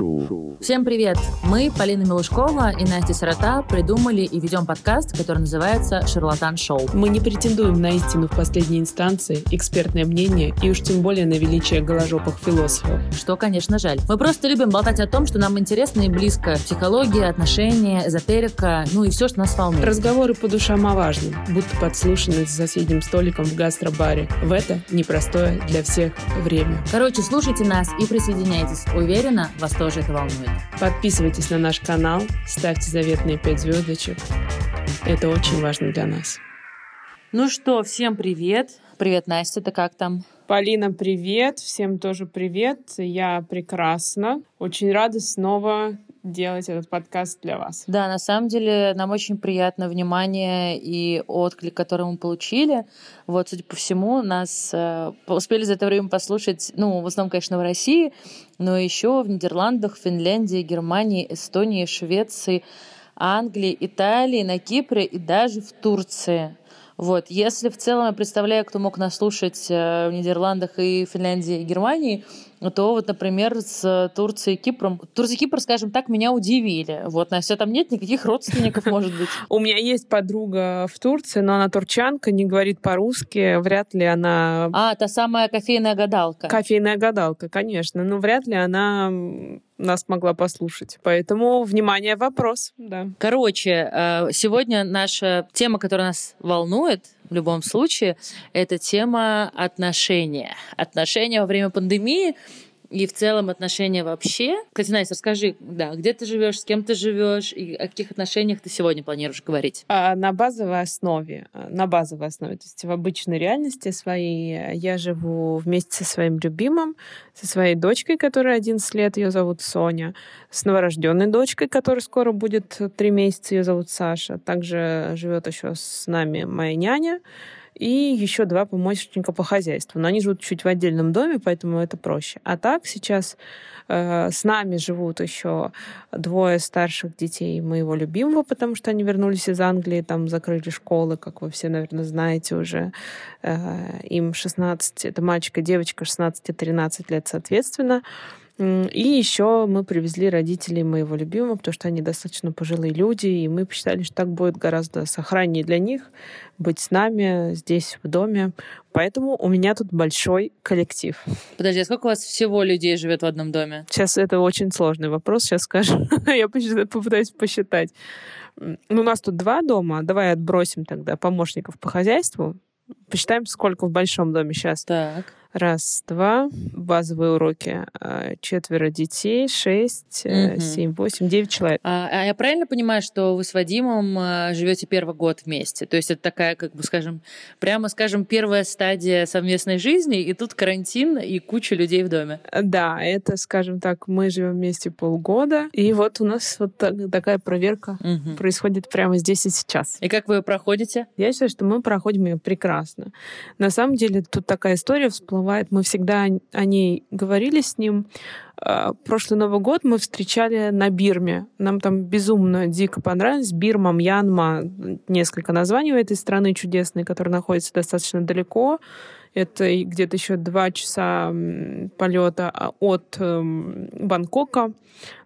Шоу. Всем привет! Мы, Полина Милушкова и Настя Сирота, придумали и ведем подкаст, который называется «Шарлатан Шоу». Мы не претендуем на истину в последней инстанции, экспертное мнение и уж тем более на величие голожопых философов. Что, конечно, жаль. Мы просто любим болтать о том, что нам интересно и близко. Психология, отношения, эзотерика, ну и все, что нас волнует. Разговоры по душам о важном, будто подслушаны за соседним столиком в гастробаре. В это непростое для всех время. Короче, слушайте нас и присоединяйтесь. Уверена, вас тоже это волнует. Подписывайтесь на наш канал, ставьте заветные 5 звездочек. Это очень важно для нас. Ну что, всем привет. Привет, Настя, ты как там? Полина, привет. Всем тоже привет. Я прекрасна. Очень рада снова делать этот подкаст для вас. Да, на самом деле нам очень приятно внимание и отклик, который мы получили. Вот, судя по всему, нас э, успели за это время послушать, ну, в основном, конечно, в России, но еще в Нидерландах, Финляндии, Германии, Эстонии, Швеции, Англии, Италии, на Кипре и даже в Турции. Вот. Если в целом я представляю, кто мог нас слушать э, в Нидерландах и Финляндии и Германии, то вот, например, с Турцией и Кипром. Турция и Кипр, скажем так, меня удивили. Вот, на все там нет никаких родственников, может быть. У меня есть подруга в Турции, но она турчанка, не говорит по-русски. Вряд ли она... А, та самая кофейная гадалка. Кофейная гадалка, конечно. Но вряд ли она нас могла послушать. Поэтому, внимание, вопрос. Да. Короче, э, сегодня наша тема, которая нас волнует, в любом случае, это тема отношения. Отношения во время пандемии и в целом отношения вообще. Кстати, Настя, расскажи, да, где ты живешь, с кем ты живешь и о каких отношениях ты сегодня планируешь говорить? А, на базовой основе. На базовой основе. То есть в обычной реальности своей я живу вместе со своим любимым, со своей дочкой, которая 11 лет, ее зовут Соня, с новорожденной дочкой, которая скоро будет 3 месяца, ее зовут Саша. Также живет еще с нами моя няня и еще два помощника по хозяйству. Но они живут чуть в отдельном доме, поэтому это проще. А так сейчас э, с нами живут еще двое старших детей моего любимого, потому что они вернулись из Англии, там закрыли школы, как вы все, наверное, знаете уже. Э, им 16, это мальчик и девочка, 16 и 13 лет соответственно. И еще мы привезли родителей моего любимого, потому что они достаточно пожилые люди, и мы посчитали, что так будет гораздо сохраннее для них быть с нами здесь, в доме. Поэтому у меня тут большой коллектив. Подожди, а сколько у вас всего людей живет в одном доме? Сейчас это очень сложный вопрос, сейчас скажу. Я попытаюсь посчитать. Ну, у нас тут два дома. Давай отбросим тогда помощников по хозяйству. Посчитаем, сколько в большом доме сейчас. Так. Раз, два. Базовые уроки. А, четверо детей, шесть, угу. семь, восемь, девять человек. А, а я правильно понимаю, что вы с Вадимом а, живете первый год вместе? То есть это такая, как бы, скажем, прямо, скажем, первая стадия совместной жизни, и тут карантин и куча людей в доме. Да, это, скажем так, мы живем вместе полгода, и вот у нас вот такая проверка угу. происходит прямо здесь и сейчас. И как вы ее проходите? Я считаю, что мы проходим ее прекрасно. На самом деле тут такая история всплыла бывает. Мы всегда о ней говорили с ним. А, прошлый Новый год мы встречали на Бирме. Нам там безумно дико понравилось. Бирма, Мьянма, несколько названий у этой страны чудесной, которая находится достаточно далеко. Это где-то еще два часа полета а, от эм, Бангкока.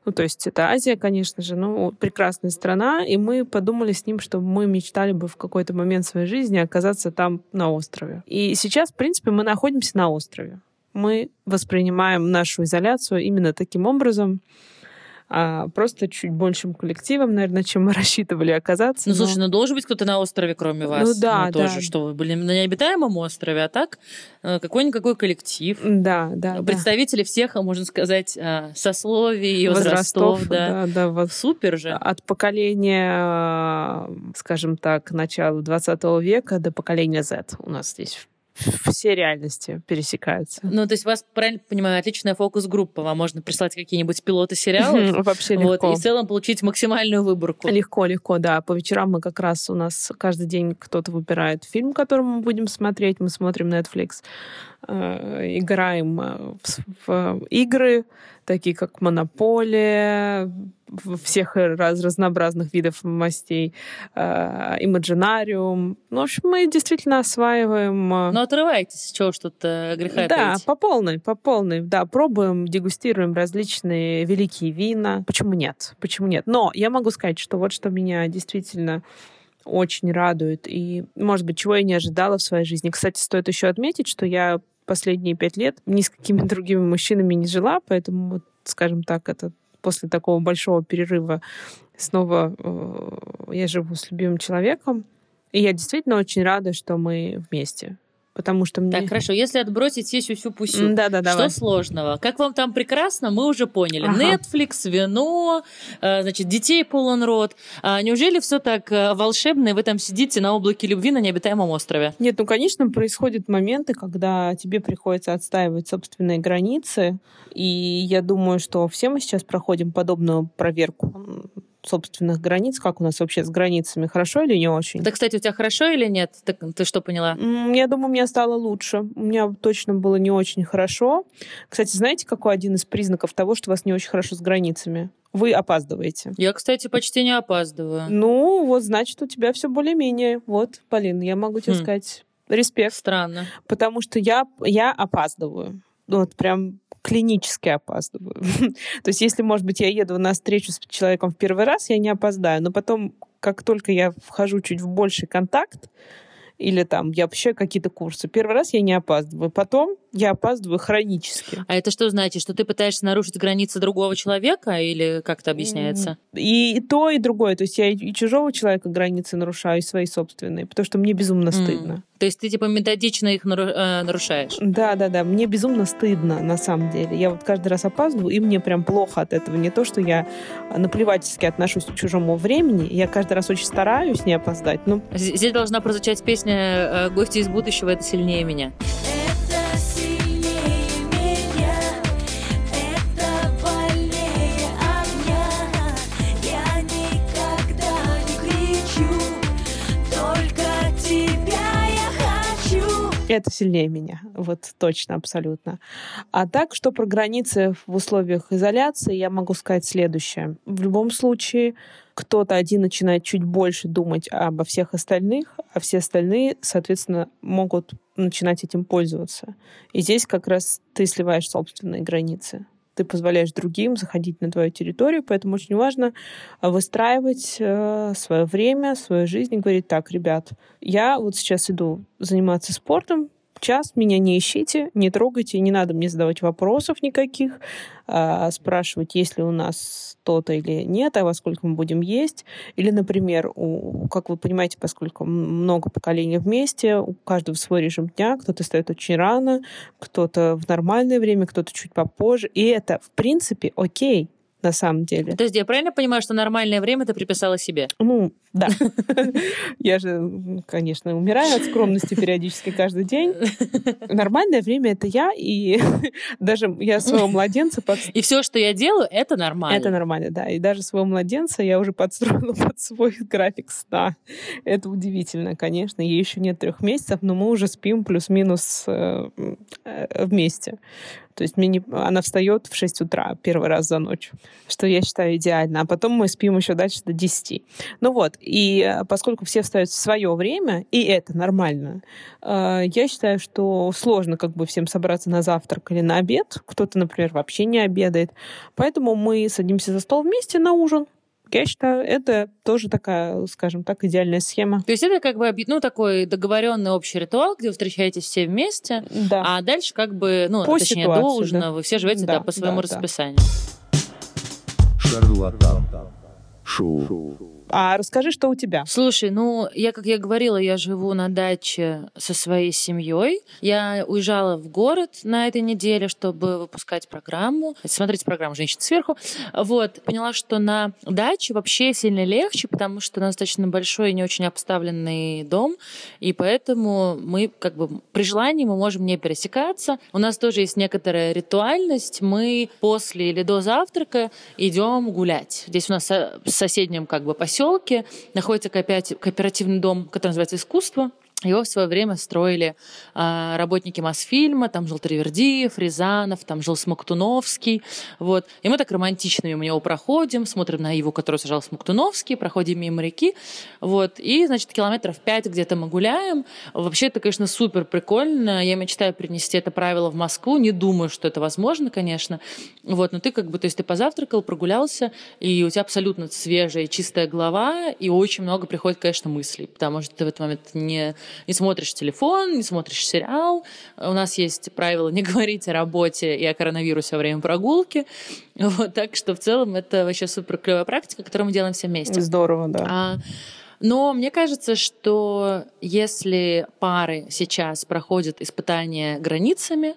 Ну, то есть это Азия, конечно же, ну, прекрасная страна. И мы подумали с ним, что мы мечтали бы в какой-то момент своей жизни оказаться там на острове. И сейчас, в принципе, мы находимся на острове. Мы воспринимаем нашу изоляцию именно таким образом а просто чуть большим коллективом, наверное, чем мы рассчитывали оказаться. Ну, но... слушай, ну должен быть кто-то на острове, кроме вас. Ну да, ну, да. Тоже, что вы были на необитаемом острове, а так э, какой-никакой коллектив. Да, да. Представители да. всех, можно сказать, э, сословий, возрастов. возрастов да. да, да. Вот Супер же. От поколения, скажем так, начала 20 века до поколения Z у нас здесь все реальности пересекаются. Ну, то есть у вас, правильно понимаю, отличная фокус-группа. Вам можно прислать какие-нибудь пилоты сериалов. Вообще легко. Вот, и в целом получить максимальную выборку. Легко, легко, да. По вечерам мы как раз, у нас каждый день кто-то выбирает фильм, который мы будем смотреть. Мы смотрим Netflix. Э, играем в, в игры, такие как Монополия, всех раз, разнообразных видов мастей, э, Имаджинариум. Ну, в общем, мы действительно осваиваем... Ну, отрывайтесь, чего э, греха Да, таить. по полной, по полной. Да, пробуем, дегустируем различные великие вина. Почему нет? Почему нет? Но я могу сказать, что вот что меня действительно очень радует и, может быть, чего я не ожидала в своей жизни. Кстати, стоит еще отметить, что я последние пять лет ни с какими другими мужчинами не жила, поэтому, вот, скажем так, это после такого большого перерыва снова э, я живу с любимым человеком. И я действительно очень рада, что мы вместе потому что мне... Так, хорошо, если отбросить сисю всю пусю, да, да, что давай. сложного? Как вам там прекрасно, мы уже поняли. Ага. Netflix, вино, э, значит, детей полон рот. А неужели все так э, волшебно, и вы там сидите на облаке любви на необитаемом острове? Нет, ну, конечно, происходят моменты, когда тебе приходится отстаивать собственные границы, и я думаю, что все мы сейчас проходим подобную проверку собственных границ. Как у нас вообще с границами? Хорошо или не очень? Да, кстати, у тебя хорошо или нет? Ты, ты что поняла? Я думаю, мне стало лучше. У меня точно было не очень хорошо. Кстати, знаете, какой один из признаков того, что у вас не очень хорошо с границами? Вы опаздываете. Я, кстати, почти не опаздываю. Ну, вот значит, у тебя все более-менее. Вот, Полин, я могу тебе Хм. сказать респект. Странно. Потому что я, я опаздываю. Вот прям клинически опаздываю. То есть, если, может быть, я еду на встречу с человеком в первый раз, я не опоздаю. Но потом, как только я вхожу чуть в больший контакт, или там я посещаю какие-то курсы. Первый раз я не опаздываю, потом я опаздываю хронически. А это что значит? Что ты пытаешься нарушить границы другого человека или как это объясняется? И, и то, и другое. То есть я и чужого человека границы нарушаю, и свои собственные, потому что мне безумно стыдно. То есть ты типа методично их э, нарушаешь? Да, да, да. Мне безумно стыдно, на самом деле. Я вот каждый раз опаздываю, и мне прям плохо от этого. Не то, что я наплевательски отношусь к чужому времени. Я каждый раз очень стараюсь не опоздать. Но Здесь должна прозвучать песня э, «Гости из будущего» — это сильнее меня. Это это сильнее меня. Вот точно, абсолютно. А так, что про границы в условиях изоляции, я могу сказать следующее. В любом случае, кто-то один начинает чуть больше думать обо всех остальных, а все остальные, соответственно, могут начинать этим пользоваться. И здесь как раз ты сливаешь собственные границы. Ты позволяешь другим заходить на твою территорию, поэтому очень важно выстраивать свое время, свою жизнь и говорить, так, ребят, я вот сейчас иду заниматься спортом, час, меня не ищите, не трогайте, не надо мне задавать вопросов никаких, а, спрашивать, есть ли у нас то-то или нет, а во сколько мы будем есть. Или, например, у, как вы понимаете, поскольку много поколений вместе, у каждого свой режим дня, кто-то встает очень рано, кто-то в нормальное время, кто-то чуть попозже. И это, в принципе, окей на самом деле. Подожди, я правильно понимаю, что нормальное время ты приписала себе? Ну, да. Я же, конечно, умираю от скромности периодически каждый день. Нормальное время — это я, и даже я своего младенца. И все, что я делаю, это нормально. Это нормально, да. И даже своего младенца я уже подстроила под свой график сна. Это удивительно, конечно. Ей еще нет трех месяцев, но мы уже спим плюс-минус э, э, вместе. То есть мне не... она встает в 6 утра первый раз за ночь, что я считаю идеально. А потом мы спим еще дальше до 10. Ну вот, и поскольку все встают в свое время, и это нормально, э, я считаю, что сложно как бы всем собраться на завтрак или на обед. Кто-то, например, вообще не обедает. Поэтому мы садимся за стол вместе на ужин. Я считаю, это тоже такая, скажем так, идеальная схема. То есть это как бы ну, такой договоренный общий ритуал, где вы встречаетесь все вместе, Да. а дальше как бы, ну, По точнее, ситуации, до ужина да. вы все живете Да, да, по своему да, да. расписанию. Шарлатан. Шоу. А расскажи, что у тебя. Слушай, ну, я, как я говорила, я живу на даче со своей семьей. Я уезжала в город на этой неделе, чтобы выпускать программу. Смотрите программу «Женщина сверху». Вот. Поняла, что на даче вообще сильно легче, потому что у нас достаточно большой и не очень обставленный дом, и поэтому мы, как бы, при желании мы можем не пересекаться. У нас тоже есть некоторая ритуальность. Мы после или до завтрака идем гулять. Здесь у нас в соседнем, как бы, поселке находится кооперати- кооперативный дом, который называется «Искусство». Его в свое время строили а, работники Мосфильма, там жил Тривердиев, Рязанов, там жил Смоктуновский, вот. И мы так романтично мимо него проходим, смотрим на его, который сажал Смоктуновский, проходим мимо реки, вот. И, значит, километров пять где-то мы гуляем. Вообще это, конечно, супер прикольно. Я мечтаю принести это правило в Москву. Не думаю, что это возможно, конечно. Вот. Но ты как бы, то есть ты позавтракал, прогулялся, и у тебя абсолютно свежая, чистая голова, и очень много приходит, конечно, мыслей, потому что ты в этот момент не не смотришь телефон, не смотришь сериал. У нас есть правило не говорить о работе и о коронавирусе во время прогулки. Вот, так что в целом это вообще супер клевая практика, которую мы делаем все вместе. Здорово, да. А, но мне кажется, что если пары сейчас проходят испытания границами,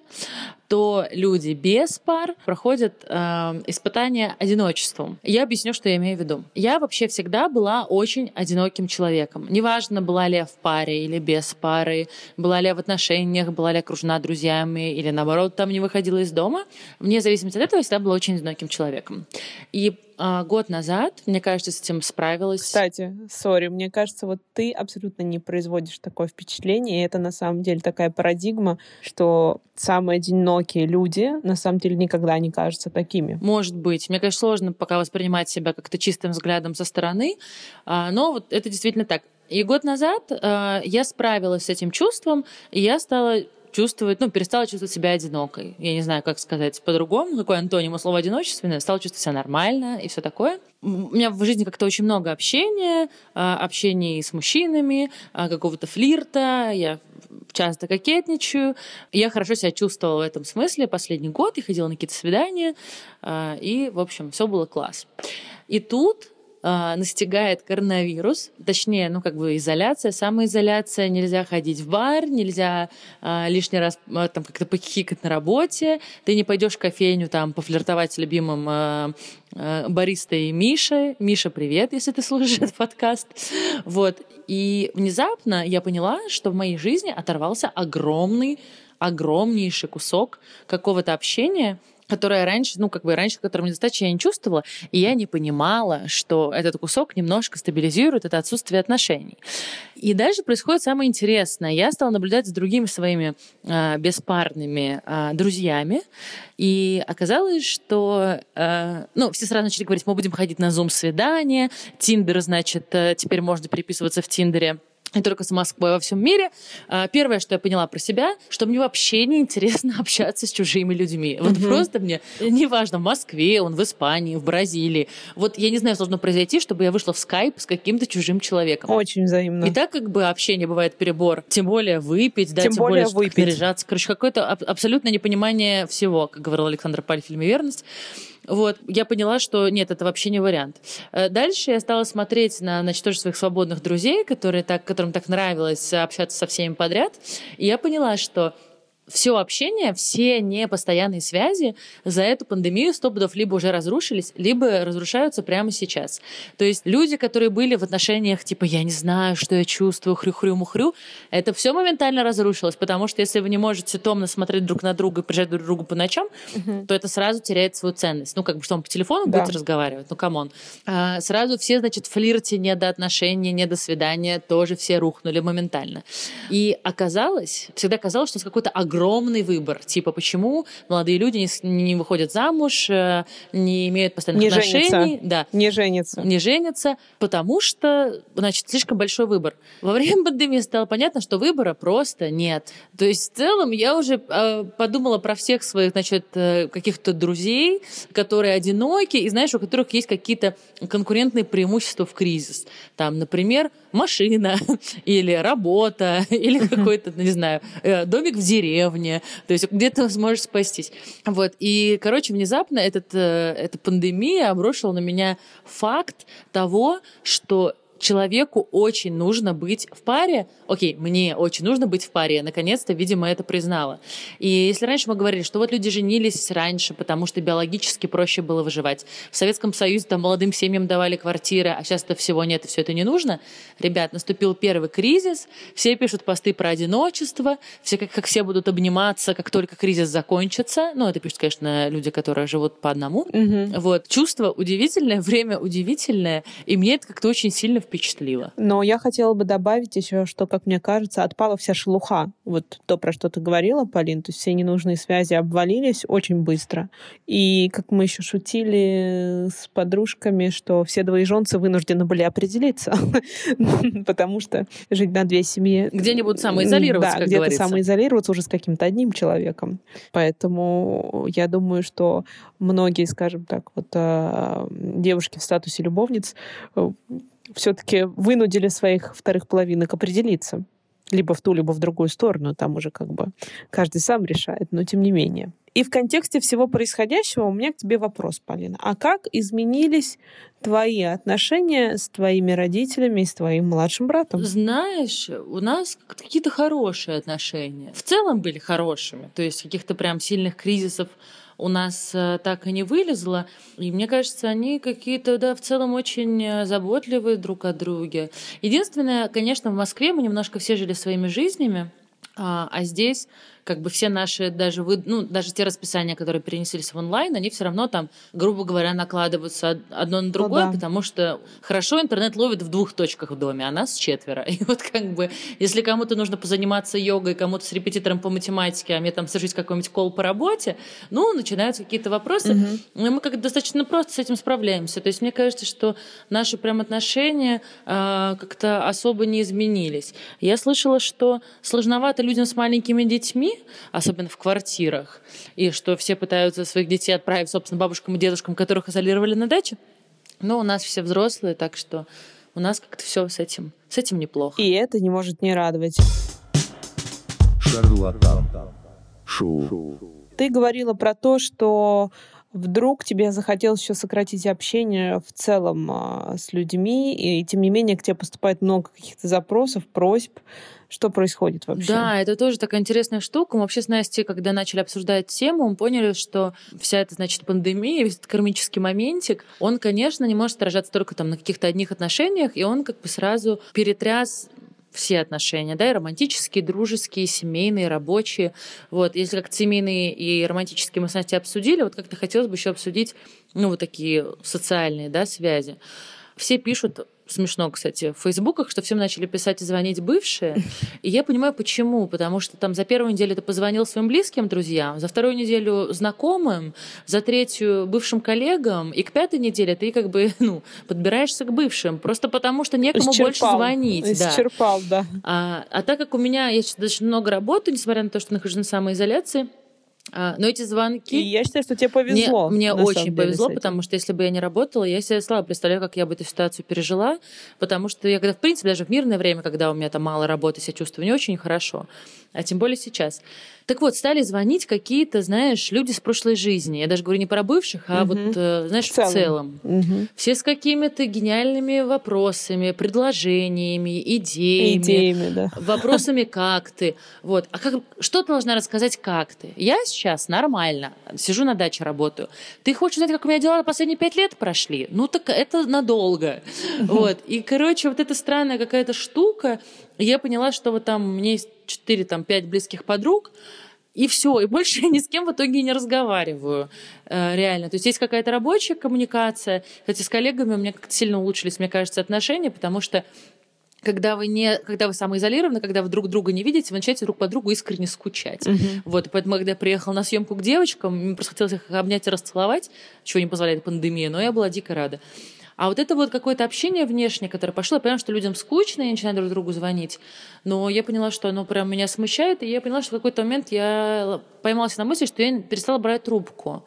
то люди без пар проходят э, испытания одиночеством. Я объясню, что я имею в виду. Я вообще всегда была очень одиноким человеком. Неважно, была ли я в паре или без пары, была ли я в отношениях, была ли я окружена друзьями или наоборот там не выходила из дома. Вне зависимости от этого я всегда была очень одиноким человеком. И а, год назад, мне кажется, с этим справилась. Кстати, сори, мне кажется, вот ты абсолютно не производишь такое впечатление, и это на самом деле такая парадигма, что самые одинокие люди на самом деле никогда не кажутся такими. Может быть. Мне, конечно, сложно пока воспринимать себя как-то чистым взглядом со стороны, а, но вот это действительно так. И год назад э, я справилась с этим чувством, и я стала чувствовать, ну, перестала чувствовать себя одинокой. Я не знаю, как сказать по-другому, какой антоним у слова одиночественное. Стала чувствовать себя нормально и все такое. У меня в жизни как-то очень много общения, а, общения с мужчинами, а, какого-то флирта. Я часто кокетничаю. Я хорошо себя чувствовала в этом смысле последний год. Я ходила на какие-то свидания. А, и, в общем, все было класс. И тут э, настигает коронавирус, точнее, ну, как бы изоляция, самоизоляция, нельзя ходить в бар, нельзя э, лишний раз э, там как-то похихикать на работе, ты не пойдешь в кофейню там пофлиртовать с любимым э, э, баристой Мишей. Миша, привет, если ты слушаешь этот подкаст. Вот. И внезапно я поняла, что в моей жизни оторвался огромный, огромнейший кусок какого-то общения, которая раньше, ну, как бы раньше, которым недостаточно я не чувствовала, и я не понимала, что этот кусок немножко стабилизирует это отсутствие отношений. И дальше происходит самое интересное. Я стала наблюдать за другими своими э, беспарными э, друзьями, и оказалось, что, э, ну, все сразу начали говорить, мы будем ходить на зум-свидание, Тиндер, значит, э, теперь можно переписываться в Тиндере не только с Москвой, во всем мире. А, первое, что я поняла про себя, что мне вообще не интересно общаться с чужими людьми. Вот mm-hmm. просто мне, неважно, в Москве, он в Испании, в Бразилии. Вот я не знаю, должно произойти, чтобы я вышла в скайп с каким-то чужим человеком. Очень взаимно. И так как бы общение бывает перебор, тем более выпить, да, тем, тем более, более выпить. пережаться. Короче, какое-то абсолютное непонимание всего, как говорил Александр Паль в фильме «Верность». Вот, я поняла, что нет, это вообще не вариант. Э, дальше я стала смотреть на, значит, тоже своих свободных друзей, которые так, которым так нравилось общаться со всеми подряд. И я поняла, что все общение, все непостоянные связи за эту пандемию сто пудов либо уже разрушились, либо разрушаются прямо сейчас. То есть люди, которые были в отношениях типа «я не знаю, что я чувствую, хрю-хрю-мухрю», это все моментально разрушилось, потому что если вы не можете томно смотреть друг на друга и приезжать друг к другу по ночам, угу. то это сразу теряет свою ценность. Ну, как бы, что он по телефону да. будет разговаривать, ну, come on. А, сразу все, значит, флирте, не до отношений, не до свидания, тоже все рухнули моментально. И оказалось, всегда казалось, что это какой-то огромный огромный выбор. Типа, почему молодые люди не, не выходят замуж, э, не имеют постоянных не отношений. Женятся. Да. Не женятся. Не женятся, потому что, значит, слишком большой выбор. Во время пандемии стало понятно, что выбора просто нет. То есть, в целом, я уже э, подумала про всех своих, значит, э, каких-то друзей, которые одиноки, и, знаешь, у которых есть какие-то конкурентные преимущества в кризис. Там, например, машина или работа или какой-то, не знаю, э, домик в деревне. То есть где ты сможешь спастись. Вот. И, короче, внезапно этот, э, эта пандемия обрушила на меня факт того, что человеку очень нужно быть в паре. Окей, мне очень нужно быть в паре. Я наконец-то, видимо, это признала. И если раньше мы говорили, что вот люди женились раньше, потому что биологически проще было выживать. В Советском Союзе там молодым семьям давали квартиры, а сейчас-то всего нет, и все это не нужно. Ребят, наступил первый кризис, все пишут посты про одиночество, все как, как все будут обниматься, как только кризис закончится. Ну, это пишут, конечно, люди, которые живут по одному. Угу. Вот. Чувство удивительное, время удивительное, и мне это как-то очень сильно впечатлило. Но я хотела бы добавить еще, что, как мне кажется, отпала вся шелуха. Вот то, про что ты говорила, Полин, то есть все ненужные связи обвалились очень быстро. И как мы еще шутили с подружками, что все двоеженцы вынуждены были определиться, потому что жить на две семьи... Где они будут самоизолироваться, Да, где-то самоизолироваться уже с каким-то одним человеком. Поэтому я думаю, что многие, скажем так, вот э, девушки в статусе любовниц все-таки вынудили своих вторых половинок определиться. Либо в ту, либо в другую сторону. Там уже как бы каждый сам решает, но тем не менее. И в контексте всего происходящего у меня к тебе вопрос, Полина. А как изменились твои отношения с твоими родителями и с твоим младшим братом? Знаешь, у нас какие-то хорошие отношения. В целом были хорошими. То есть каких-то прям сильных кризисов у нас э, так и не вылезло. И мне кажется, они какие-то, да, в целом очень э, заботливые друг о друге. Единственное, конечно, в Москве мы немножко все жили своими жизнями, а, а здесь как бы все наши, даже, вы, ну, даже те расписания, которые перенеслись в онлайн, они все равно там, грубо говоря, накладываются од- одно на другое, да. потому что хорошо интернет ловит в двух точках в доме, а нас четверо. И вот как бы, если кому-то нужно позаниматься йогой, кому-то с репетитором по математике, а мне там сложить какой-нибудь кол по работе, ну, начинаются какие-то вопросы, и мы как-то достаточно просто с этим справляемся. То есть мне кажется, что наши прям отношения а, как-то особо не изменились. Я слышала, что сложновато людям с маленькими детьми, особенно в квартирах, и что все пытаются своих детей отправить, собственно, бабушкам и дедушкам, которых изолировали на даче. Но у нас все взрослые, так что у нас как-то все с этим, с этим неплохо. И это не может не радовать. Шарлатан. Шоу. Ты говорила про то, что вдруг тебе захотелось еще сократить общение в целом а, с людьми, и тем не менее к тебе поступает много каких-то запросов, просьб. Что происходит вообще? Да, это тоже такая интересная штука. Мы вообще с Настей, когда начали обсуждать тему, мы поняли, что вся эта, значит, пандемия, весь этот кармический моментик, он, конечно, не может отражаться только там на каких-то одних отношениях, и он как бы сразу перетряс все отношения, да, и романтические, дружеские, семейные, рабочие. Вот, если как семейные и романтические мы с Настей обсудили, вот как-то хотелось бы еще обсудить, ну, вот такие социальные, да, связи. Все пишут, смешно, кстати, в фейсбуках, что всем начали писать и звонить бывшие. И я понимаю, почему. Потому что там за первую неделю ты позвонил своим близким друзьям, за вторую неделю знакомым, за третью бывшим коллегам, и к пятой неделе ты как бы, ну, подбираешься к бывшим. Просто потому что некому больше Исчерпал. звонить. да. Исчерпал, да. А, а так как у меня я сейчас достаточно много работаю, несмотря на то, что нахожусь на самоизоляции, но эти звонки... И я считаю, что тебе повезло. Мне, мне очень деле, повезло, потому что если бы я не работала, я себе слабо представляю, как я бы эту ситуацию пережила, потому что я когда, в принципе, даже в мирное время, когда у меня там мало работы, себя чувствую не очень хорошо, а тем более сейчас. Так вот, стали звонить какие-то, знаешь, люди с прошлой жизни. Я даже говорю не про бывших, а Мгм. вот, э, знаешь, В в целом. целом. Мгм. Все с какими-то гениальными вопросами, предложениями, идеями, Идеями, да. вопросами как ты. Вот. А как, что ты должна рассказать, как ты? Я сейчас нормально. Сижу на даче, работаю. Ты хочешь узнать, как у меня дела последние пять лет прошли? Ну так это надолго. Вот. И, короче, вот эта странная какая-то штука. Я поняла, что вот там у меня есть 4 там, 5 близких подруг, и все, и больше я ни с кем в итоге не разговариваю. Э, реально. То есть есть какая-то рабочая коммуникация. Кстати, с коллегами у меня как-то сильно улучшились, мне кажется, отношения, потому что когда вы не, когда вы самоизолированы, когда вы друг друга не видите, вы начинаете друг по другу искренне скучать. Мгм. Вот, поэтому, когда я приехала на съемку к девочкам, мне просто хотелось их обнять и расцеловать, чего не позволяет пандемия, но я была дико рада. А вот это вот какое-то общение внешнее, которое пошло, я поняла, что людям скучно, и начинают друг другу звонить. Но я поняла, что оно прям меня смущает, и я поняла, что в какой-то момент я поймалась на мысли, что я перестала брать трубку.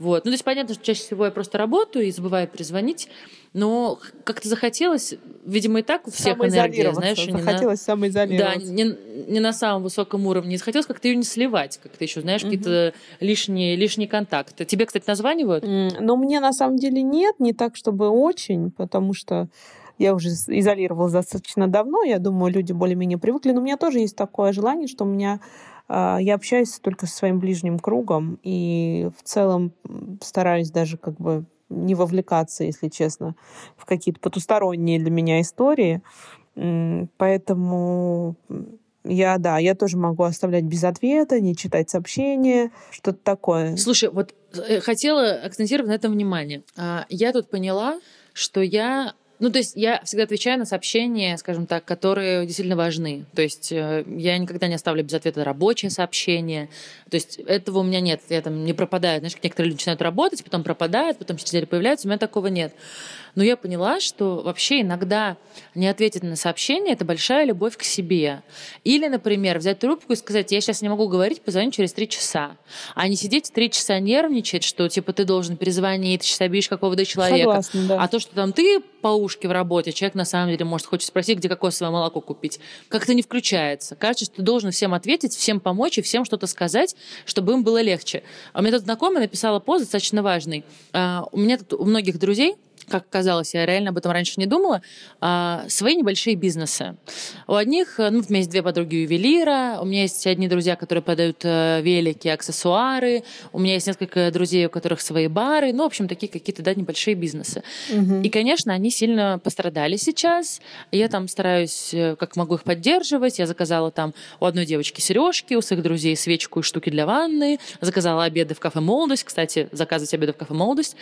Вот. Ну, то есть понятно, что чаще всего я просто работаю и забываю перезвонить, но как-то захотелось, видимо, и так у всех энергия, знаешь, не на- Захотелось да, самоизолироваться. не, не на самом высоком уровне. Захотелось как-то ее не сливать, как-то еще, знаешь, Мгм. какие-то лишние, лишние контакты. Тебе, кстати, названивают? Но мне на самом деле нет, не так, чтобы очень, потому что я уже изолировалась достаточно давно, я думаю, люди более-менее привыкли, но у меня тоже есть такое желание, что у меня а, я общаюсь только со своим ближним кругом и в целом стараюсь даже как бы не вовлекаться, если честно, в какие-то потусторонние для меня истории. Поэтому я, да, я тоже могу оставлять без ответа, не читать сообщения, что-то такое. Слушай, вот э, хотела акцентировать на этом внимание. А, Я тут поняла, что я Ну, то есть я всегда отвечаю на сообщения, скажем так, которые действительно важны. То есть э, я никогда не оставлю без ответа рабочее сообщение. То есть этого у меня нет. Я там не пропадаю. Знаешь, некоторые люди начинают работать, потом пропадают, потом через неделю появляются. У меня такого нет. Но я поняла, что вообще иногда не ответить на сообщение – это большая любовь к себе. Или, например, взять трубку и сказать, я сейчас не могу говорить, позвоню через три часа. А не сидеть три часа нервничать, что типа ты должен перезвонить, ты сейчас обидишь какого-то человека. Согласна, да. А то, что там ты по ушке в работе, человек на самом деле может хочет спросить, где кокосовое молоко купить. Как-то не включается. Кажется, что ты должен всем ответить, всем помочь и всем что-то сказать, чтобы им было легче. А у меня тут знакомая написала пост достаточно важный. А, у меня тут у многих друзей как казалось, я реально об этом раньше не думала, а, свои небольшие бизнесы. У одних, ну, у меня есть две подруги ювелира, у меня есть одни друзья, которые продают э, велики, аксессуары, у меня есть несколько друзей, у которых свои бары, ну, в общем, такие какие-то, да, небольшие бизнесы. Мгм. И, конечно, они сильно пострадали сейчас. Я там стараюсь, э, как могу их поддерживать. Я заказала там у одной девочки сережки, у своих друзей свечку и штуки для ванны. Заказала обеды в кафе «Молодость». Кстати, заказывать обеды в кафе «Молодость».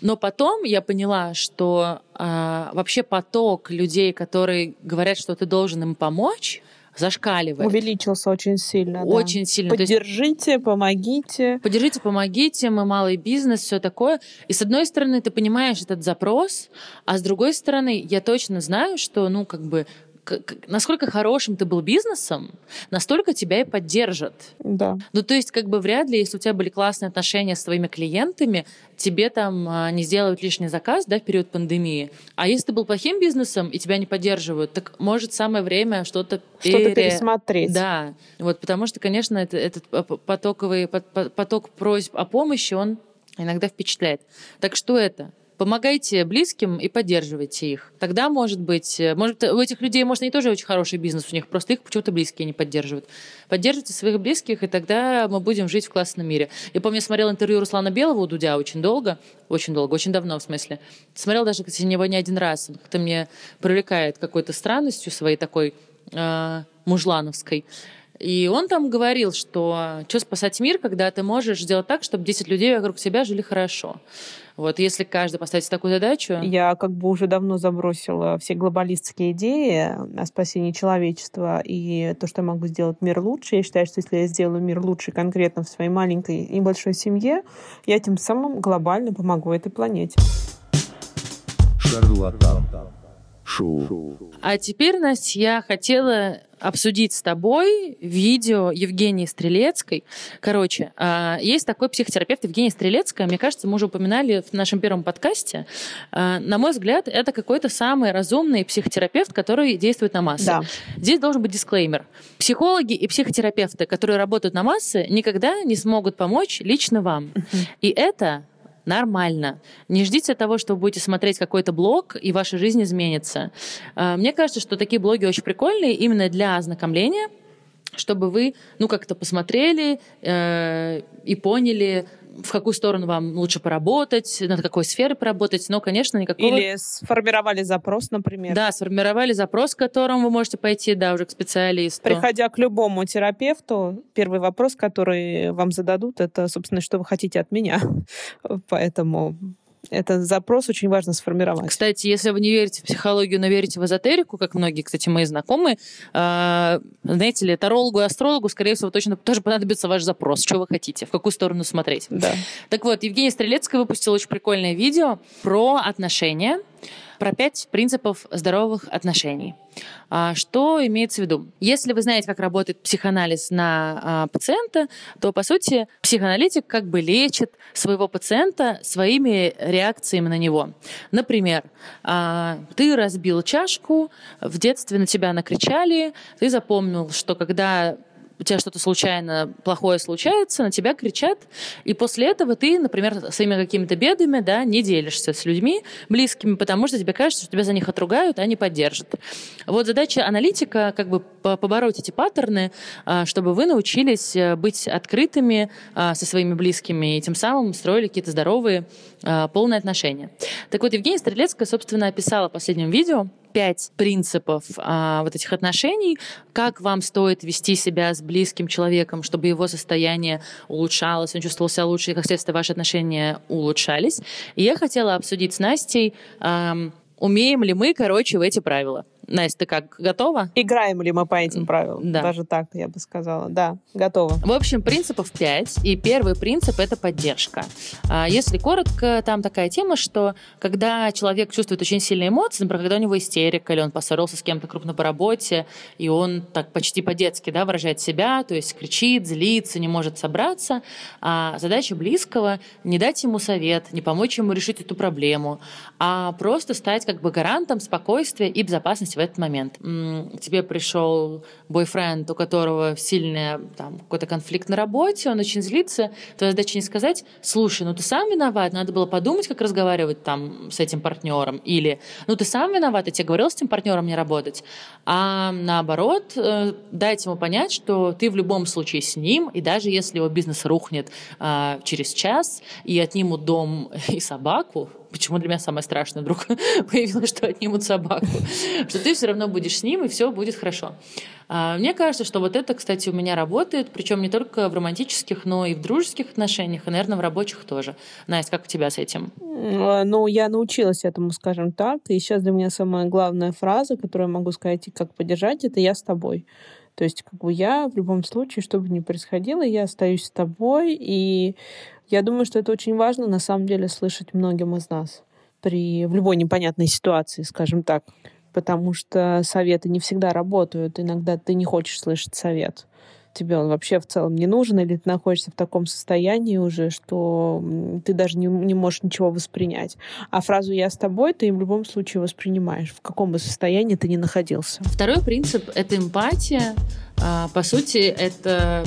Но потом я поняла, что а, вообще поток людей, которые говорят, что ты должен им помочь, зашкаливает. Увеличился очень сильно. да. Очень сильно. То есть Поддержите, помогите. Поддержите, помогите, мы малый бизнес, все такое. И с одной стороны, ты понимаешь этот запрос, а с другой стороны, я точно знаю, что, ну, как бы, насколько хорошим ты был бизнесом, настолько тебя и поддержат. Да. Ну, то есть, как бы вряд ли, если у тебя были классные отношения с твоими клиентами, тебе там а, не сделают лишний заказ, да, в период пандемии. А если ты был плохим бизнесом и тебя не поддерживают, так может самое время что-то Что-то пере- пересмотреть. да, вот потому что, конечно, это- этот потоковый пот- пот- поток просьб о помощи, он иногда впечатляет. Так что это? Помогайте близким и поддерживайте их. Тогда, может быть, э, может, у этих людей, может, они тоже очень хороший бизнес у них, просто их почему-то близкие не поддерживают. Поддерживайте своих близких, и тогда мы будем жить в классном мире. Я помню, я смотрела интервью Руслана Белого у Дудя очень долго, очень долго, очень давно, в смысле. Смотрела даже кстати, него не один раз. Он как-то мне привлекает какой-то странностью своей такой э, мужлановской. И он там говорил, что что спасать мир, когда ты можешь сделать так, чтобы 10 людей вокруг себя жили хорошо. Вот если каждый поставить такую задачу, Я как бы уже давно забросила все глобалистские идеи о спасении человечества и то, что я могу сделать мир лучше. Я считаю, что если я сделаю мир лучше конкретно в своей маленькой и большой семье, я тем самым глобально помогу этой планете. Шарлатан. Шоу. А теперь, Настя, я хотела обсудить с тобой видео Евгении Стрелецкой. Короче, а, есть такой психотерапевт Евгения Стрелецкая. Мне кажется, мы уже упоминали в нашем первом подкасте. А, На мой взгляд, это какой-то самый разумный психотерапевт, который действует на массы. Да. Здесь должен быть дисклеймер. Психологи и психотерапевты, которые работают на массы, никогда не смогут помочь лично вам. И это нормально. Не ждите того, что вы будете смотреть какой-то блог, и ваша жизнь изменится. А, Мне кажется, что такие блоги очень прикольные именно для ознакомления, чтобы вы, ну, как-то посмотрели э, и поняли, в какую сторону вам лучше поработать, над какой сферой поработать, но, конечно, никакого... Или сформировали запрос, например. Да, сформировали запрос, к которому вы можете пойти, да, уже к специалисту. Приходя к любому терапевту, первый вопрос, который вам зададут, это, собственно, что вы хотите от меня. Поэтому этот запрос очень важно сформировать. Кстати, если вы не верите в психологию, но верите в эзотерику, как многие, кстати, мои знакомые, э, знаете ли, тарологу и астрологу, скорее всего, точно тоже понадобится ваш запрос, что вы хотите, в какую сторону смотреть. Да. Так вот, Евгения Стрелецкая выпустила очень прикольное видео про отношения, про пять принципов здоровых отношений. А, Что имеется в виду? Если вы знаете, как работает психоанализ на а, пациента, то, по сути, психоаналитик как бы лечит своего пациента своими реакциями на него. Например, а, ты разбил чашку, в детстве на тебя накричали, ты запомнил, что когда у тебя что-то случайно плохое случается, на тебя кричат, и после этого ты, например, своими какими-то бедами, да, не делишься с людьми близкими, потому что тебе кажется, что тебя за них отругают, а не поддержат. Вот задача аналитика как бы по- побороть эти паттерны, а, чтобы вы научились э, быть открытыми а, со своими близкими и тем самым строили какие-то здоровые, а, полные отношения. Так вот, Евгения Стрелецкая, собственно, описала в последнем видео пять принципов а, вот этих отношений, как вам стоит вести себя с близким человеком, чтобы его состояние улучшалось, он чувствовал себя лучше, и, как следствие, ваши отношения улучшались. И я хотела обсудить с Настей ам, умеем ли мы, короче, в эти правила. Настя, ты как, готова? Играем ли мы по этим правилам? Да. Даже так, я бы сказала. Да, готова. В общем, принципов пять. И первый принцип — это поддержка. А, Если коротко, там такая тема, что когда человек чувствует очень сильные эмоции, например, когда у него истерика, или он поссорился с кем-то крупно по работе, и он так почти по-детски да, выражает себя, то есть кричит, злится, не может собраться, а задача близкого — не дать ему совет, не помочь ему решить эту проблему, а просто стать как бы гарантом спокойствия и безопасности в этот момент. К тебе пришел бойфренд, у которого сильный там, какой-то конфликт на работе, он очень злится. Твоя задача не сказать, слушай, ну ты сам виноват, надо было подумать, как разговаривать там с этим партнером. Или, ну ты сам виноват, я тебе говорил с этим партнером не работать. А наоборот, э, дать ему понять, что ты в любом случае с ним, и даже если его бизнес рухнет а, через час, и отнимут дом и собаку, почему для меня самое страшное вдруг появилось, что отнимут собаку, что ты все равно будешь с ним, и все будет хорошо. А, Мне кажется, что вот это, кстати, у меня работает, причем не только в романтических, но и в дружеских отношениях, и, наверное, в рабочих тоже. Настя, как у тебя с этим? М, Ну, я научилась этому, скажем так. И сейчас для меня самая главная фраза, которую я могу сказать и как поддержать, это «я с тобой». То есть, как бы я в любом случае, что бы ни происходило, я остаюсь с тобой. И я думаю, что это очень важно, на самом деле, слышать многим из нас при в любой непонятной ситуации, скажем так. Потому что советы не всегда работают. Иногда ты не хочешь слышать совет. Тебе он вообще в целом не нужен, или ты находишься в таком состоянии уже, что ты даже не, не можешь ничего воспринять. А фразу «я с тобой» ты в любом случае воспринимаешь, в каком бы состоянии ты ни находился. Второй принцип — это эмпатия. А, По сути, это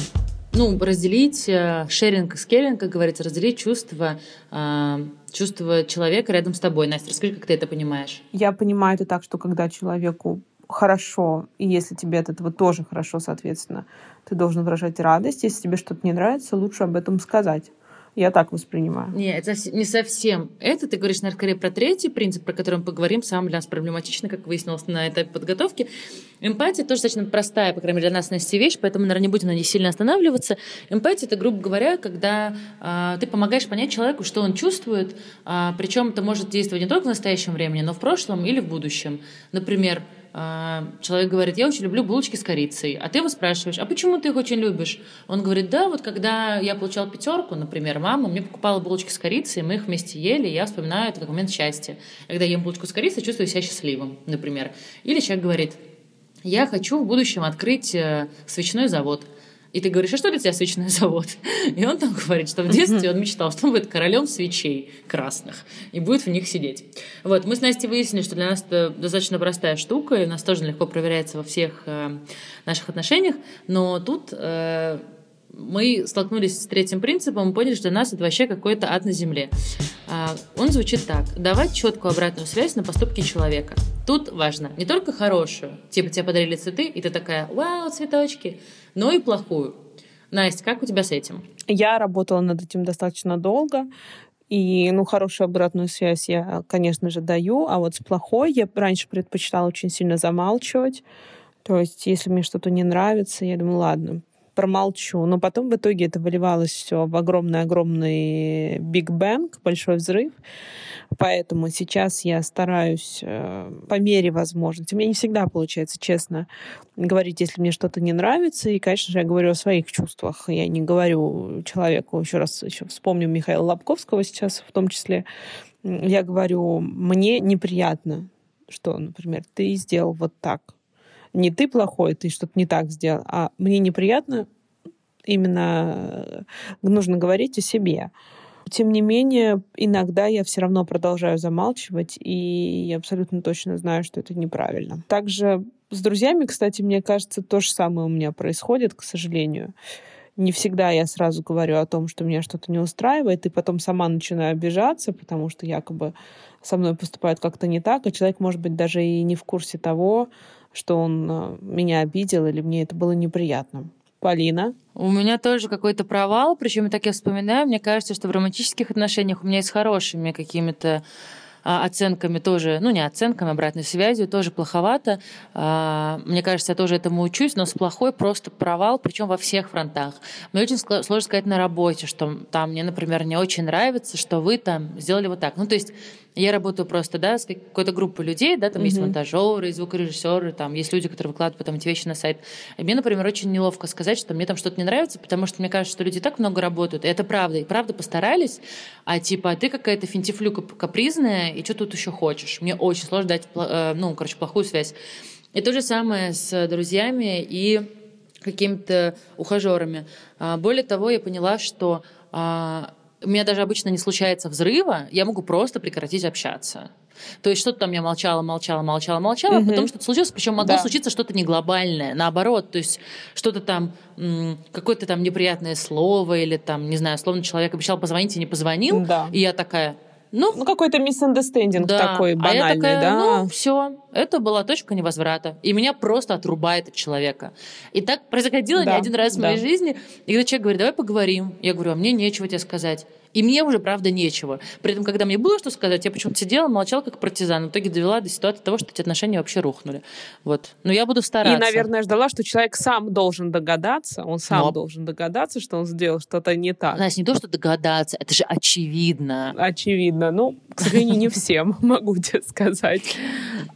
ну, разделить э, шеринг и скеринг, как говорится, разделить чувства, а, чувства человека рядом с тобой. Настя, расскажи, как ты это понимаешь. Я понимаю это так, что когда человеку хорошо, и если тебе от этого тоже хорошо, соответственно, ты должен выражать радость. Если тебе что-то не нравится, лучше об этом сказать. Я так воспринимаю. Нет, это не совсем это. Ты говоришь, наверное, скорее про третий принцип, про который мы поговорим. Сам для нас проблематично, как выяснилось на этапе подготовки. Эмпатия тоже достаточно простая, по крайней мере, для нас Настя, вещь, поэтому, наверное, не будем на ней сильно останавливаться. Эмпатия — это, грубо говоря, когда а, ты помогаешь понять человеку, что он чувствует, а, причем это может действовать не только в настоящем времени, но в прошлом или в будущем. Например, человек говорит, я очень люблю булочки с корицей, а ты его спрашиваешь, а почему ты их очень любишь? Он говорит, да, вот когда я получал пятерку, например, мама мне покупала булочки с корицей, мы их вместе ели, и я вспоминаю это как момент счастья. Когда я ем булочку с корицей, чувствую себя счастливым, например. Или человек говорит, я хочу в будущем открыть э, свечной завод. И ты говоришь, а что для тебя свечной завод? И он там говорит, что в детстве он мечтал, что он будет королем свечей красных и будет в них сидеть. Вот, мы с Настей выяснили, что для нас это достаточно простая штука, и у нас тоже легко проверяется во всех э, наших отношениях, но тут э, мы столкнулись с третьим принципом и поняли, что для нас это вообще какой-то ад на земле. А, Он звучит так. Давать четкую обратную связь на поступки человека. Тут важно не только хорошую, типа тебе подарили цветы, и ты такая, вау, цветочки, но и плохую. Настя, как у тебя с этим? Я работала над этим достаточно долго. И, ну, хорошую обратную связь я, конечно же, даю, а вот с плохой я раньше предпочитала очень сильно замалчивать. То есть, если мне что-то не нравится, я думаю, ладно, промолчу. Но потом в итоге это выливалось все в огромный-огромный биг бэнг, большой взрыв. Поэтому сейчас я стараюсь э, по мере возможности. У меня не всегда получается, честно, говорить, если мне что-то не нравится. И, конечно же, я говорю о своих чувствах. Я не говорю человеку, еще раз еще вспомню Михаила Лобковского сейчас в том числе. Я говорю, мне неприятно, что, например, ты сделал вот так. Не ты плохой, ты что-то не так сделал, а мне неприятно именно э, нужно говорить о себе. Тем не менее, иногда я все равно продолжаю замалчивать, и я абсолютно точно знаю, что это неправильно. Также с друзьями, кстати, мне кажется, то же самое у меня происходит, к сожалению. Не всегда я сразу говорю о том, что меня что-то не устраивает, и потом сама начинаю обижаться, потому что якобы со мной поступают как-то не так, а человек, может быть, даже и не в курсе того, что он э, меня обидел или мне это было неприятно. Полина? У меня тоже какой-то провал, причем так я вспоминаю, мне кажется, что в романтических отношениях у меня с хорошими какими-то а, оценками тоже, ну не оценками, обратной связью тоже плоховато. А, Мне кажется, я тоже этому учусь, но с плохой просто провал, причем во всех фронтах. Мне очень сложно сказать на работе, что там мне, например, не очень нравится, что вы там сделали вот так. Ну то есть Я работаю просто, да, с какой-то группой людей, да, там есть монтажеры, звукорежиссеры, там есть люди, которые выкладывают потом эти вещи на сайт. И мне, например, очень неловко сказать, что мне там что-то не нравится, потому что мне кажется, что люди так много работают, и это правда, и правда постарались, а типа, а ты какая-то финтифлюка капризная, и что тут еще хочешь? Мне очень сложно дать, э, ну, короче, плохую связь. И то же самое с друзьями и какими-то ухажерами. А, более того, я поняла, что а, у меня даже обычно не случается взрыва, я могу просто прекратить общаться. То есть что-то там я молчала, молчала, молчала, молчала, угу. потом что-то случилось, причем могло да. случиться что-то не глобальное, наоборот, то есть что-то там, какое-то там неприятное слово или там, не знаю, словно человек обещал позвонить и не позвонил, да. и я такая, ну, ну какой-то misunderstanding да. такой банальный, а я такая, да? Ну, все, это была точка невозврата. И меня просто отрубает от человека. И так происходило да, не один раз да. в моей жизни. И когда человек говорит, давай поговорим, я говорю, а мне нечего тебе сказать. И мне уже, правда, нечего. При этом, когда мне было что сказать, я почему-то сидела, молчала как партизан. В итоге довела до ситуации того, что эти отношения вообще рухнули. Вот. Но я буду стараться. И, наверное, ждала, что человек сам должен догадаться, он сам Но... должен догадаться, что он сделал что-то не так. Знаешь, не то, что догадаться, это же очевидно. Очевидно. Ну, к сожалению, не всем, могу тебе сказать.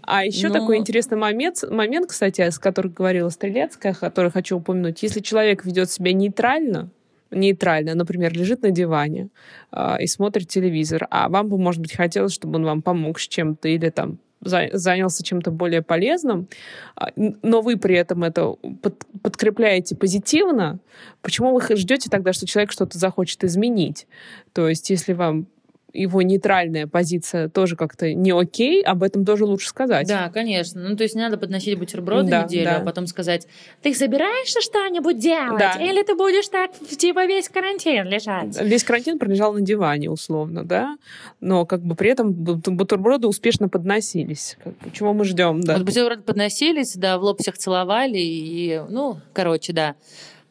А еще Но... такой интересный момент, момент, кстати, с которым говорила Стрелецкая, который хочу упомянуть. Если человек ведет себя нейтрально, нейтрально, например, лежит на диване э, и смотрит телевизор, а вам бы, может быть, хотелось, чтобы он вам помог с чем-то или там занялся чем-то более полезным, а, но вы при этом это под, подкрепляете позитивно, почему вы ждете тогда, что человек что-то захочет изменить? То есть, если вам его нейтральная позиция тоже как-то не окей, об этом тоже лучше сказать. Да, конечно. Ну, то есть не надо подносить бутерброды да, неделю, а да. а потом сказать, ты собираешься что-нибудь делать? Да. Или ты будешь так, типа, весь карантин лежать? Весь карантин пролежал на диване, условно, да? Но как бы при этом бутерброды успешно подносились. Чего мы ждем, да? Вот бутерброды подносились, да, в лоб всех целовали, и, ну, короче, да.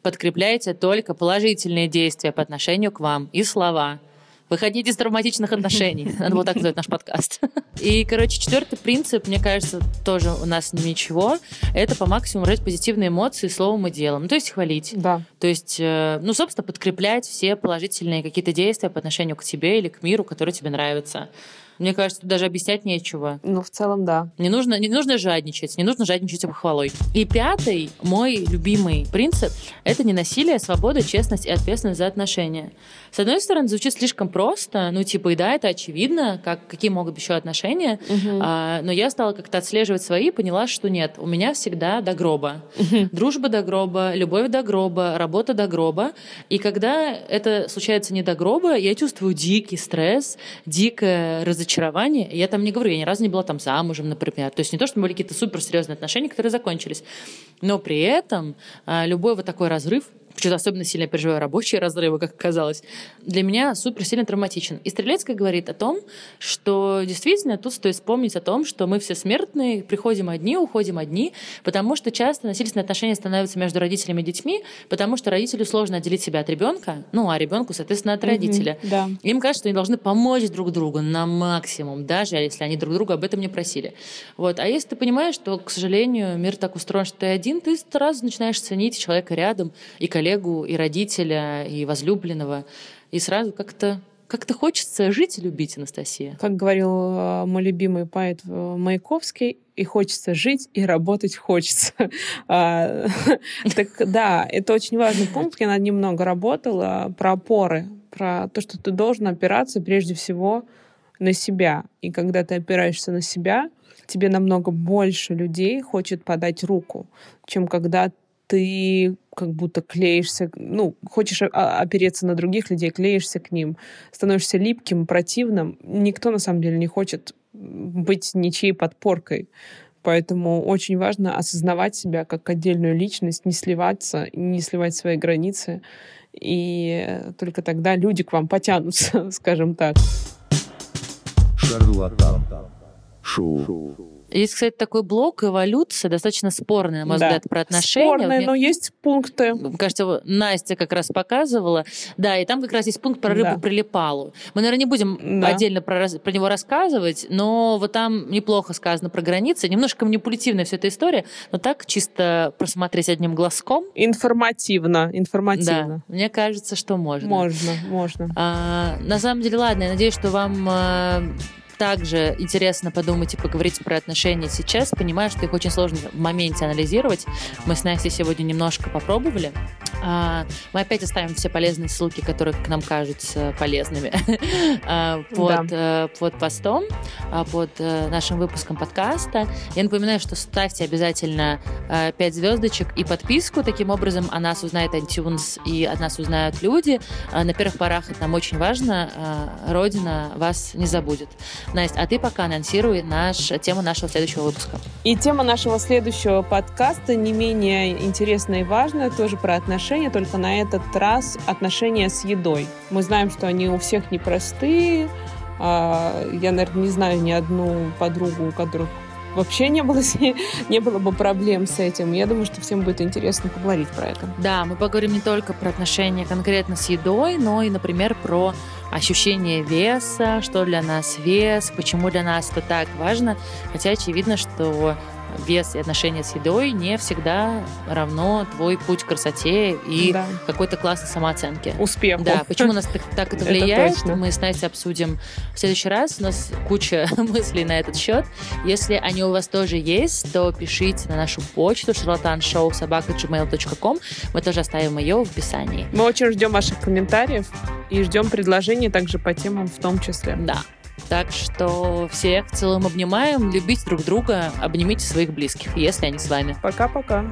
Подкрепляйте только положительные действия по отношению к вам и слова – Выходить из травматичных отношений. Надо вот так называть наш подкаст. И, короче, четвертый принцип, мне кажется, тоже у нас ничего. Это по максимуму брать позитивные эмоции словом и делом. Ну, то есть хвалить. Да. То есть, э, ну, собственно, подкреплять все положительные какие-то действия по отношению к тебе или к миру, который тебе нравится. Мне кажется, тут даже объяснять нечего. Ну, в целом, да. Не нужно, не нужно жадничать, не нужно жадничать похвалой. И пятый, мой любимый принцип, это не насилие, свобода, честность и ответственность за отношения. С одной стороны, звучит слишком просто, ну, типа, и да, это очевидно, как, какие могут быть еще отношения, угу. а, но я стала как-то отслеживать свои и поняла, что нет, у меня всегда до гроба. Угу. Дружба до гроба, любовь до гроба, работа до гроба. И когда это случается не до гроба, я чувствую дикий стресс, дикое разочарование. Я там не говорю, я ни разу не была там замужем, например. То есть не то, что были какие-то суперсерьезные отношения, которые закончились. Но при этом а, любой вот такой разрыв, Почему-то особенно сильно переживаю рабочие разрывы, как оказалось. Для меня супер сильно травматичен. И Стрелецкая говорит о том, что действительно тут стоит вспомнить о том, что мы все смертные, приходим одни, уходим одни, потому что часто насильственные отношения становятся между родителями и детьми, потому что родителю сложно отделить себя от ребенка, ну, а ребенку, соответственно, от родителя. Mm-hmm, да. Им кажется, что они должны помочь друг другу на максимум, даже если они друг друга об этом не просили. Вот. А если ты понимаешь, что, к сожалению, мир так устроен, что ты один, ты сразу начинаешь ценить человека рядом и коллегу, и родителя, и возлюбленного. И сразу как-то как-то хочется жить и любить, Анастасия. Как говорил э, мой любимый поэт э, Маяковский, и хочется жить, и работать хочется. А, так да, это очень важный пункт. Я над ним много работала. Про опоры, про то, что ты должен опираться прежде всего на себя. И когда ты опираешься на себя, тебе намного больше людей хочет подать руку, чем когда ты как будто клеишься, ну, хочешь опереться на других людей, клеишься к ним, становишься липким, противным. Никто на самом деле не хочет быть ничьей подпоркой. Поэтому очень важно осознавать себя как отдельную личность, не сливаться, не сливать свои границы. И только тогда люди к вам потянутся, скажем так. Шарлатан. Шоу. Есть, кстати, такой блок «Эволюция», достаточно спорный, на мой да. взгляд, про отношения. Спорный, Мне... но есть пункты. Кажется, Настя как раз показывала. Да, и там как раз есть пункт про рыбу да. прилипалу. Мы, наверное, не будем да. отдельно про, про него рассказывать, но вот там неплохо сказано про границы. Немножко манипулятивная вся эта история, но так чисто просмотреть одним глазком. Информативно, информативно. Да, мне кажется, что можно. Можно, можно. А, на самом деле, ладно, я надеюсь, что вам а, также интересно подумать и поговорить про отношения сейчас, понимаю, что их очень сложно в моменте анализировать. Мы с Настей сегодня немножко попробовали. А, мы опять оставим все полезные ссылки, которые к нам кажутся полезными, а, под, э, под постом, а, под э, нашим выпуском подкаста. Я напоминаю, что ставьте обязательно 5 э, звездочек и подписку. Таким образом, о нас узнает iTunes и от нас узнают люди. На первых порах это нам очень важно. Родина вас не забудет. Настя, а ты пока анонсируй наш, тему нашего следующего выпуска. И тема нашего следующего подкаста не менее интересная и важная, тоже про отношения, только на этот раз отношения с едой. Мы знаем, что они у всех непростые. А, я, наверное, не знаю ни одну подругу, у которых вообще не было, не было бы проблем с этим. Я думаю, что всем будет интересно поговорить про это. Да, мы поговорим не только про отношения конкретно с едой, но и, например, про ощущение веса, что для нас вес, почему для нас это так важно. Хотя очевидно, что вес и отношения с едой не всегда равно твой путь к красоте и да. какой-то классной самооценке. Успеху. Да, почему нас так, так это влияет, это мы с Настей обсудим в следующий раз. У нас куча мыслей на этот счет. Если они у вас тоже есть, то пишите на нашу почту charlatanshow.gmail.com. Мы тоже оставим ее в описании. Мы очень ждем ваших комментариев и ждем предложений также по темам в том числе. Да. Так что всех целым обнимаем, любите друг друга, обнимите своих близких, если они с вами. Пока-пока.